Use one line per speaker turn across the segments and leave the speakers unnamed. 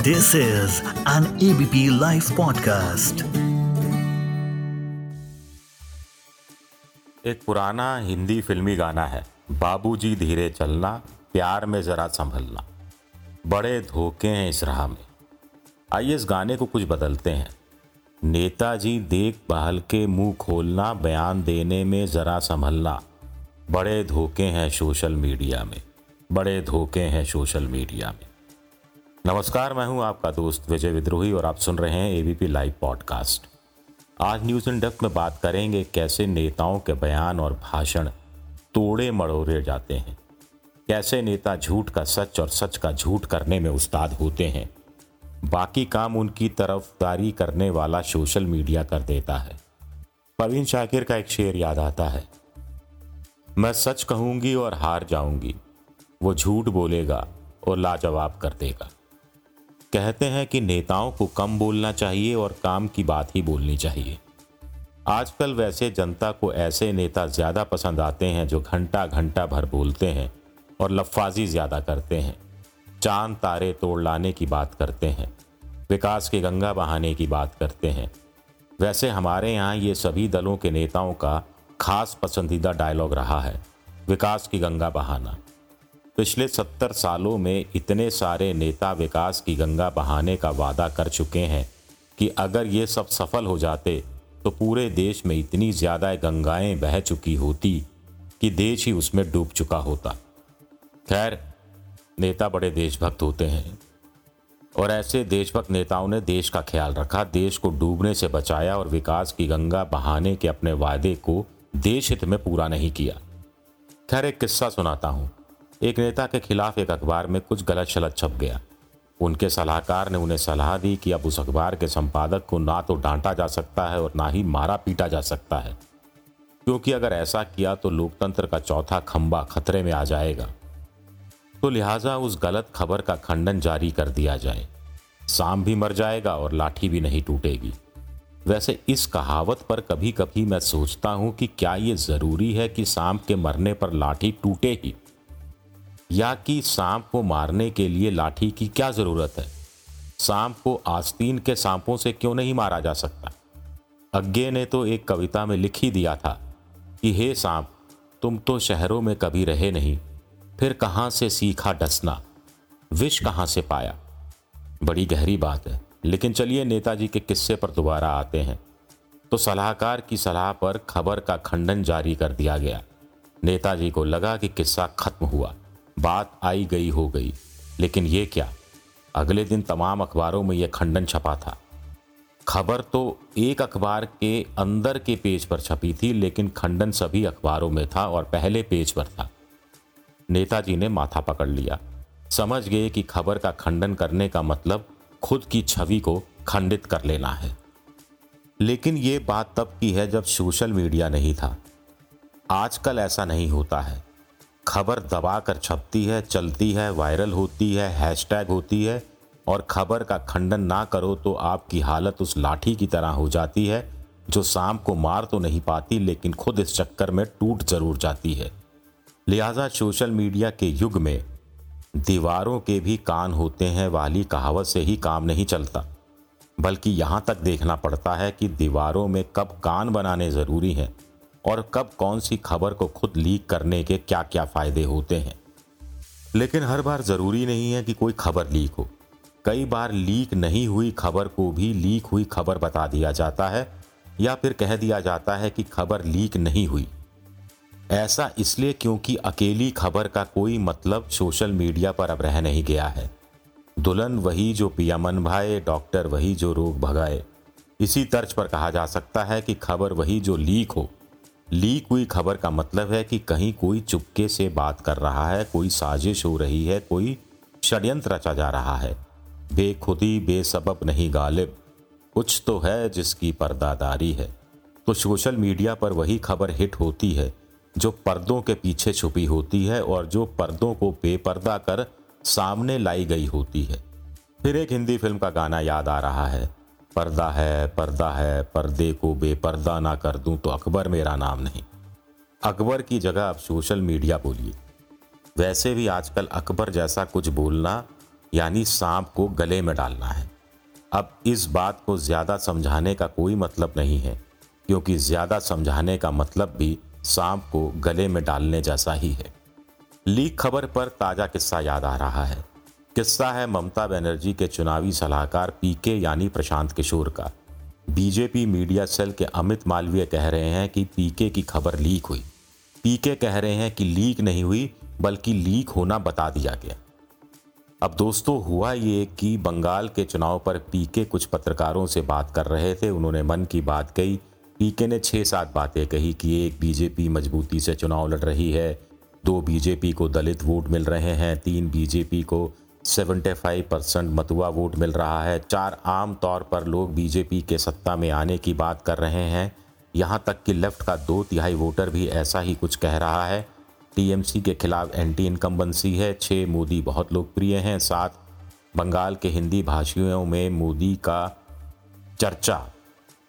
This is an ABP Life podcast.
एक पुराना हिंदी फिल्मी गाना है। बाबूजी धीरे चलना, प्यार में जरा संभलना। बड़े धोखे हैं इस राह में। आइए इस गाने को कुछ बदलते हैं। नेताजी देख बहल के मुँह खोलना, बयान देने में ज़रा संभलना। बड़े धोखे हैं सोशल मीडिया में। बड़े धोखे हैं सोशल मीडिया में। नमस्कार, मैं हूँ आपका दोस्त विजय विद्रोही और आप सुन रहे हैं एबीपी लाइव पॉडकास्ट आज न्यूज़ इन डेप्थ में बात करेंगे कैसे नेताओं के बयान और भाषण तोड़े मड़ोड़े जाते हैं। कैसे नेता झूठ का सच और सच का झूठ करने में उस्ताद होते हैं। बाकी काम उनकी तरफदारी करने वाला सोशल मीडिया कर देता है। परवीन शाकिर का एक शेर याद आता है, मैं सच कहूँगी और हार जाऊँगी। वो झूठ बोलेगा और लाजवाब कर देगा। कहते हैं कि नेताओं को कम बोलना चाहिए और काम की बात ही बोलनी चाहिए। आजकल वैसे जनता को ऐसे नेता ज़्यादा पसंद आते हैं जो घंटा घंटा भर बोलते हैं और लफाजी ज़्यादा करते हैं। चाँद तारे तोड़ लाने की बात करते हैं, विकास की गंगा बहाने की बात करते हैं। वैसे हमारे यहाँ ये सभी दलों के नेताओं का खास पसंदीदा डायलॉग रहा है, विकास की गंगा बहाना। पिछले सत्तर सालों में इतने सारे नेता विकास की गंगा बहाने का वादा कर चुके हैं कि अगर ये सब सफल हो जाते तो पूरे देश में इतनी ज़्यादा गंगाएँ बह चुकी होती कि देश ही उसमें डूब चुका होता। खैर, नेता बड़े देशभक्त होते हैं। और ऐसे देशभक्त नेताओं ने देश का ख्याल रखा, देश को डूबने से बचाया और विकास की गंगा बहाने के अपने वादे को देश हित में पूरा नहीं किया। खैर, एक किस्सा सुनाता हूँ। एक नेता के खिलाफ एक अखबार में कुछ गलत शलत छप गया। उनके सलाहकार ने उन्हें सलाह दी कि अब उस अखबार के संपादक को ना तो डांटा जा सकता है और ना ही मारा पीटा जा सकता है। क्योंकि अगर ऐसा किया तो लोकतंत्र का चौथा खंबा खतरे में आ जाएगा। तो लिहाजा उस गलत खबर का खंडन जारी कर दिया जाए। सांप भी मर जाएगा और लाठी भी नहीं टूटेगी। वैसे इस कहावत पर कभी कभी मैं सोचता हूँ कि क्या ये ज़रूरी है कि सांप के मरने पर लाठी टूटे ही? या कि सांप को मारने के लिए लाठी की क्या ज़रूरत है? सांप को आस्तीन के सांपों से क्यों नहीं मारा जा सकता? अज्ञे ने तो एक कविता में लिख ही दिया था कि, हे सांप, तुम तो शहरों में कभी रहे नहीं। फिर कहाँ से सीखा डसना? विष कहाँ से पाया? बड़ी गहरी बात है। लेकिन चलिए नेताजी के किस्से पर दोबारा आते हैं। तो सलाहकार की सलाह पर खबर का खंडन जारी कर दिया गया। नेताजी को लगा कि किस्सा खत्म हुआ। बात आई गई हो गई, लेकिन ये क्या? अगले दिन तमाम अखबारों में यह खंडन छपा था। खबर तो एक अखबार के अंदर के पेज पर छपी थी, लेकिन खंडन सभी अखबारों में था और पहले पेज पर था। नेताजी ने माथा पकड़ लिया। समझ गए कि खबर का खंडन करने का मतलब खुद की छवि को खंडित कर लेना है। लेकिन ये बात तब की है जब सोशल मीडिया नहीं था। आजकल ऐसा नहीं होता है। खबर दबा कर छपती है, चलती है, वायरल होती है हैशटैग होती है और खबर का खंडन ना करो तो आपकी हालत उस लाठी की तरह हो जाती है, जो शाम को मार तो नहीं पाती लेकिन खुद इस चक्कर में टूट ज़रूर जाती है। लिहाजा सोशल मीडिया के युग में दीवारों के भी कान होते हैं, वाली कहावत से ही काम नहीं चलता। बल्कि यहाँ तक देखना पड़ता है कि दीवारों में कब कान बनाने ज़रूरी हैं। और कब कौन सी खबर को खुद लीक करने के क्या क्या फ़ायदे होते हैं। लेकिन हर बार ज़रूरी नहीं है कि कोई खबर लीक हो। कई बार लीक नहीं हुई खबर को भी लीक हुई खबर बता दिया जाता है या फिर कह दिया जाता है कि खबर लीक नहीं हुई। ऐसा इसलिए क्योंकि अकेली खबर का कोई मतलब सोशल मीडिया पर अब रह नहीं गया है। दुल्हन वही जो पिया मन भाए, डॉक्टर वही जो रोग भगाए। इसी तर्ज पर कहा जा सकता है कि खबर वही जो लीक हो लीक हुई खबर का मतलब है कि कहीं कोई चुपके से बात कर रहा है, कोई साजिश हो रही है, कोई षड्यंत्र रचा जा रहा है। बेखुदी, बेसबब नहीं गालिब, कुछ तो है जिसकी पर्दादारी है। तो सोशल मीडिया पर वही खबर हिट होती है, जो पर्दों के पीछे छुपी होती है और जो पर्दों को बेपर्दा कर सामने लाई गई होती है। फिर एक हिंदी फ़िल्म का गाना याद आ रहा है पर्दा है पर्दा है, पर्दे को बेपर्दा ना कर दूँ तो अकबर मेरा नाम नहीं। अकबर की जगह अब सोशल मीडिया बोलिए। वैसे भी आजकल अकबर जैसा कुछ बोलना, यानी सांप को गले में डालना है। अब इस बात को ज़्यादा समझाने का कोई मतलब नहीं है, क्योंकि ज़्यादा समझाने का मतलब भी सांप को गले में डालने जैसा ही है। लीक खबर पर ताज़ा किस्सा याद आ रहा है। किस्सा है ममता बनर्जी के चुनावी सलाहकार पीके यानी प्रशांत किशोर का। बीजेपी मीडिया सेल के अमित मालवीय कह रहे हैं कि पीके की खबर लीक हुई। पीके कह रहे हैं कि लीक नहीं हुई, बल्कि लीक होना बता दिया गया। अब दोस्तों, हुआ ये कि बंगाल के चुनाव पर पीके कुछ पत्रकारों से बात कर रहे थे। उन्होंने मन की बात कही। पीके ने छः सात बातें कही कि एक बीजेपी मजबूती से चुनाव लड़ रही है, दो बीजेपी को दलित वोट मिल रहे हैं, तीन बीजेपी को 75 परसेंट मतुआ वोट मिल रहा है। चार आम तौर पर लोग बीजेपी के सत्ता में आने की बात कर रहे हैं। यहाँ तक कि लेफ़्ट का दो तिहाई वोटर भी ऐसा ही कुछ कह रहा है। टीएमसी के खिलाफ एंटी इनकम्बेंसी है। छः मोदी बहुत लोकप्रिय हैं। सात बंगाल के हिंदी भाषियों में मोदी का चर्चा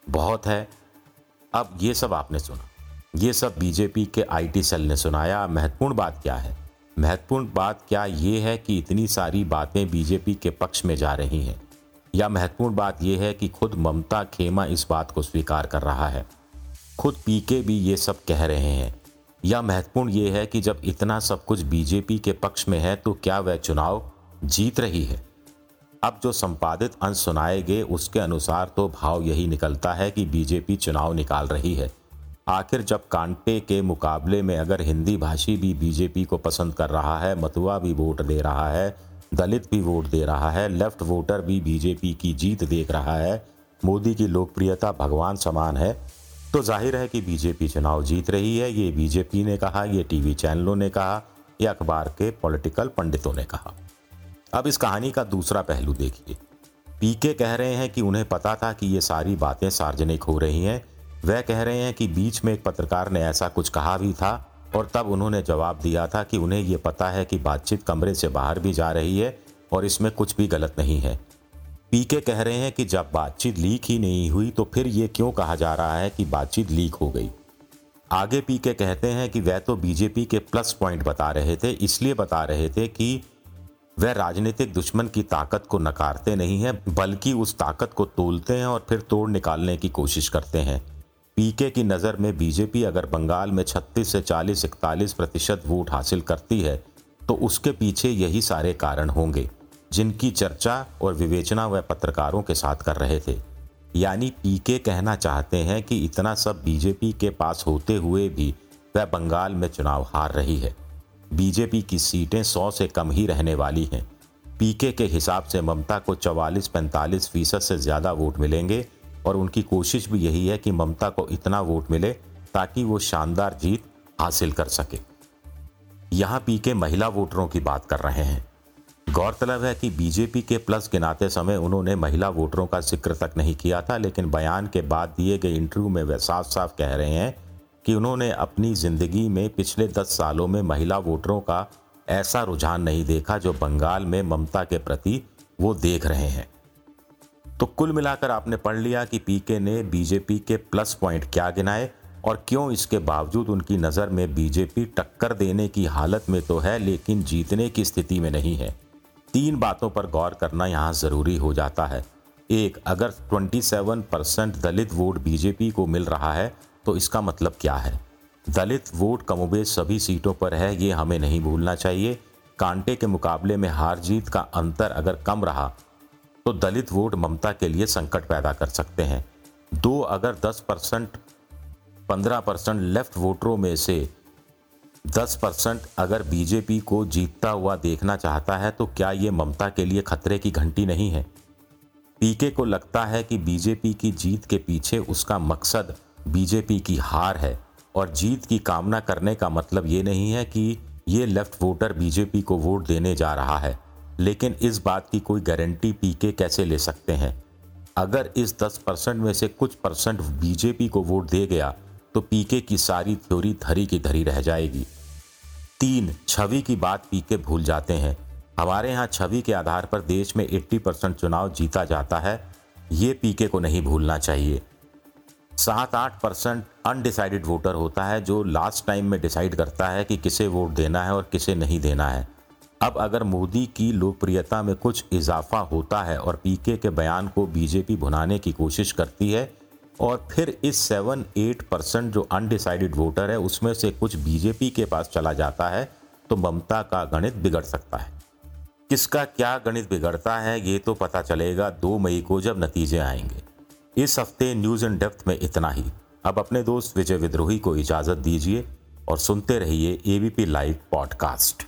बहुत है। अब ये सब आपने सुना। ये सब बीजेपी के आईटी सेल ने सुनाया। महत्वपूर्ण बात क्या है? महत्वपूर्ण बात क्या ये है कि इतनी सारी बातें बीजेपी के पक्ष में जा रही हैं? या महत्वपूर्ण बात यह है कि खुद ममता खेमा इस बात को स्वीकार कर रहा है? खुद पीके भी ये सब कह रहे हैं। या महत्वपूर्ण ये है कि जब इतना सब कुछ बीजेपी के पक्ष में है तो क्या वह चुनाव जीत रही है? अब जो संपादित अंश सुनाए गए, उसके अनुसार तो भाव यही निकलता है कि बीजेपी चुनाव निकाल रही है। आखिर जब कांटे के मुकाबले में अगर हिंदी भाषी भी बीजेपी को पसंद कर रहा है मतुआ भी वोट दे रहा है, दलित भी वोट दे रहा है, लेफ़्ट वोटर भी बीजेपी की जीत देख रहा है, मोदी की लोकप्रियता भगवान समान है तो ज़ाहिर है कि बीजेपी चुनाव जीत रही है, ये बीजेपी ने कहा, ये टीवी चैनलों ने कहा, ये अखबार के पॉलिटिकल पंडितों ने कहा। अब इस कहानी का दूसरा पहलू देखिए। पीके कह रहे हैं कि उन्हें पता था कि ये सारी बातें सार्वजनिक हो रही हैं वह कह रहे हैं कि बीच में एक पत्रकार ने ऐसा कुछ कहा भी था और तब उन्होंने जवाब दिया था कि उन्हें ये पता है कि बातचीत कमरे से बाहर भी जा रही है और इसमें कुछ भी गलत नहीं है। पीके कह रहे हैं कि जब बातचीत लीक ही नहीं हुई तो फिर ये क्यों कहा जा रहा है कि बातचीत लीक हो गई? आगे पीके कहते हैं कि वह तो बीजेपी के प्लस पॉइंट बता रहे थे, इसलिए बता रहे थे कि वह राजनीतिक दुश्मन की ताकत को नकारते नहीं हैं, बल्कि उस ताकत को तोलते हैं और फिर तोड़ निकालने की कोशिश करते हैं। पीके की नज़र में बीजेपी अगर बंगाल में 36 से 40 इकतालीस प्रतिशत वोट हासिल करती है तो उसके पीछे यही सारे कारण होंगे, जिनकी चर्चा और विवेचना वह पत्रकारों के साथ कर रहे थे। यानी पीके कहना चाहते हैं कि इतना सब बीजेपी के पास होते हुए भी वह बंगाल में चुनाव हार रही है। बीजेपी की सीटें सौ से कम ही रहने वाली हैं। पीके के हिसाब से ममता को 44-45 फ़ीसद से ज़्यादा वोट मिलेंगे और उनकी कोशिश भी यही है कि ममता को इतना वोट मिले ताकि वो शानदार जीत हासिल कर सके। यहाँ पी के महिला वोटरों की बात कर रहे हैं। गौरतलब है कि बीजेपी के प्लस गिनाते समय उन्होंने महिला वोटरों का ज़िक्र तक नहीं किया था, लेकिन बयान के बाद दिए गए इंटरव्यू में वे साफ़ साफ़ कह रहे हैं कि उन्होंने अपनी ज़िंदगी में पिछले दस सालों में महिला वोटरों का ऐसा रुझान नहीं देखा जो बंगाल में ममता के प्रति वो देख रहे हैं। तो कुल मिलाकर आपने पढ़ लिया कि पीके ने बीजेपी के प्लस पॉइंट क्या गिनाए और क्यों इसके बावजूद उनकी नज़र में बीजेपी टक्कर देने की हालत में तो है, लेकिन जीतने की स्थिति में नहीं है। तीन बातों पर गौर करना यहाँ ज़रूरी हो जाता है। एक, अगर 27 परसेंट दलित वोट बीजेपी को मिल रहा है तो इसका मतलब क्या है? दलित वोट कमोबेश सभी सीटों पर है, ये हमें नहीं भूलना चाहिए। कांटे के मुकाबले में हार जीत का अंतर अगर कम रहा तो दलित वोट ममता के लिए संकट पैदा कर सकते हैं। दो अगर 10 परसेंट, पंद्रह परसेंट लेफ़्ट वोटरों में से 10 परसेंट अगर बीजेपी को जीतता हुआ देखना चाहता है तो क्या ये ममता के लिए खतरे की घंटी नहीं है? पीके को लगता है कि बीजेपी की जीत के पीछे उसका मकसद बीजेपी की हार है, और जीत की कामना करने का मतलब ये नहीं है कि ये लेफ़्ट वोटर बीजेपी को वोट देने जा रहा है। लेकिन इस बात की कोई गारंटी पीके कैसे ले सकते हैं? अगर इस 10 परसेंट में से कुछ परसेंट बीजेपी को वोट दे गया तो पीके की सारी थ्योरी धरी की धरी रह जाएगी। तीन, छवि की बात पीके भूल जाते हैं। हमारे यहाँ छवि के आधार पर देश में 80 परसेंट चुनाव जीता जाता है, ये पीके को नहीं भूलना चाहिए। सात, आठ परसेंट अनडिसाइडेड वोटर होता है, जो लास्ट टाइम में डिसाइड करता है कि किसे वोट देना है और किसे नहीं देना है। अब अगर मोदी की लोकप्रियता में कुछ इजाफा होता है और पीके के बयान को बीजेपी भुनाने की कोशिश करती है, और फिर इस सेवन एट परसेंट जो अनडिसाइडेड वोटर है, उसमें से कुछ बीजेपी के पास चला जाता है तो ममता का गणित बिगड़ सकता है। किसका क्या गणित बिगड़ता है, ये तो पता चलेगा। दो मई को जब नतीजे आएँगे। इस हफ़्ते न्यूज़ इन डेप्थ में इतना ही। अब अपने दोस्त विजय विद्रोही को इजाज़त दीजिए और सुनते रहिए ABP live podcast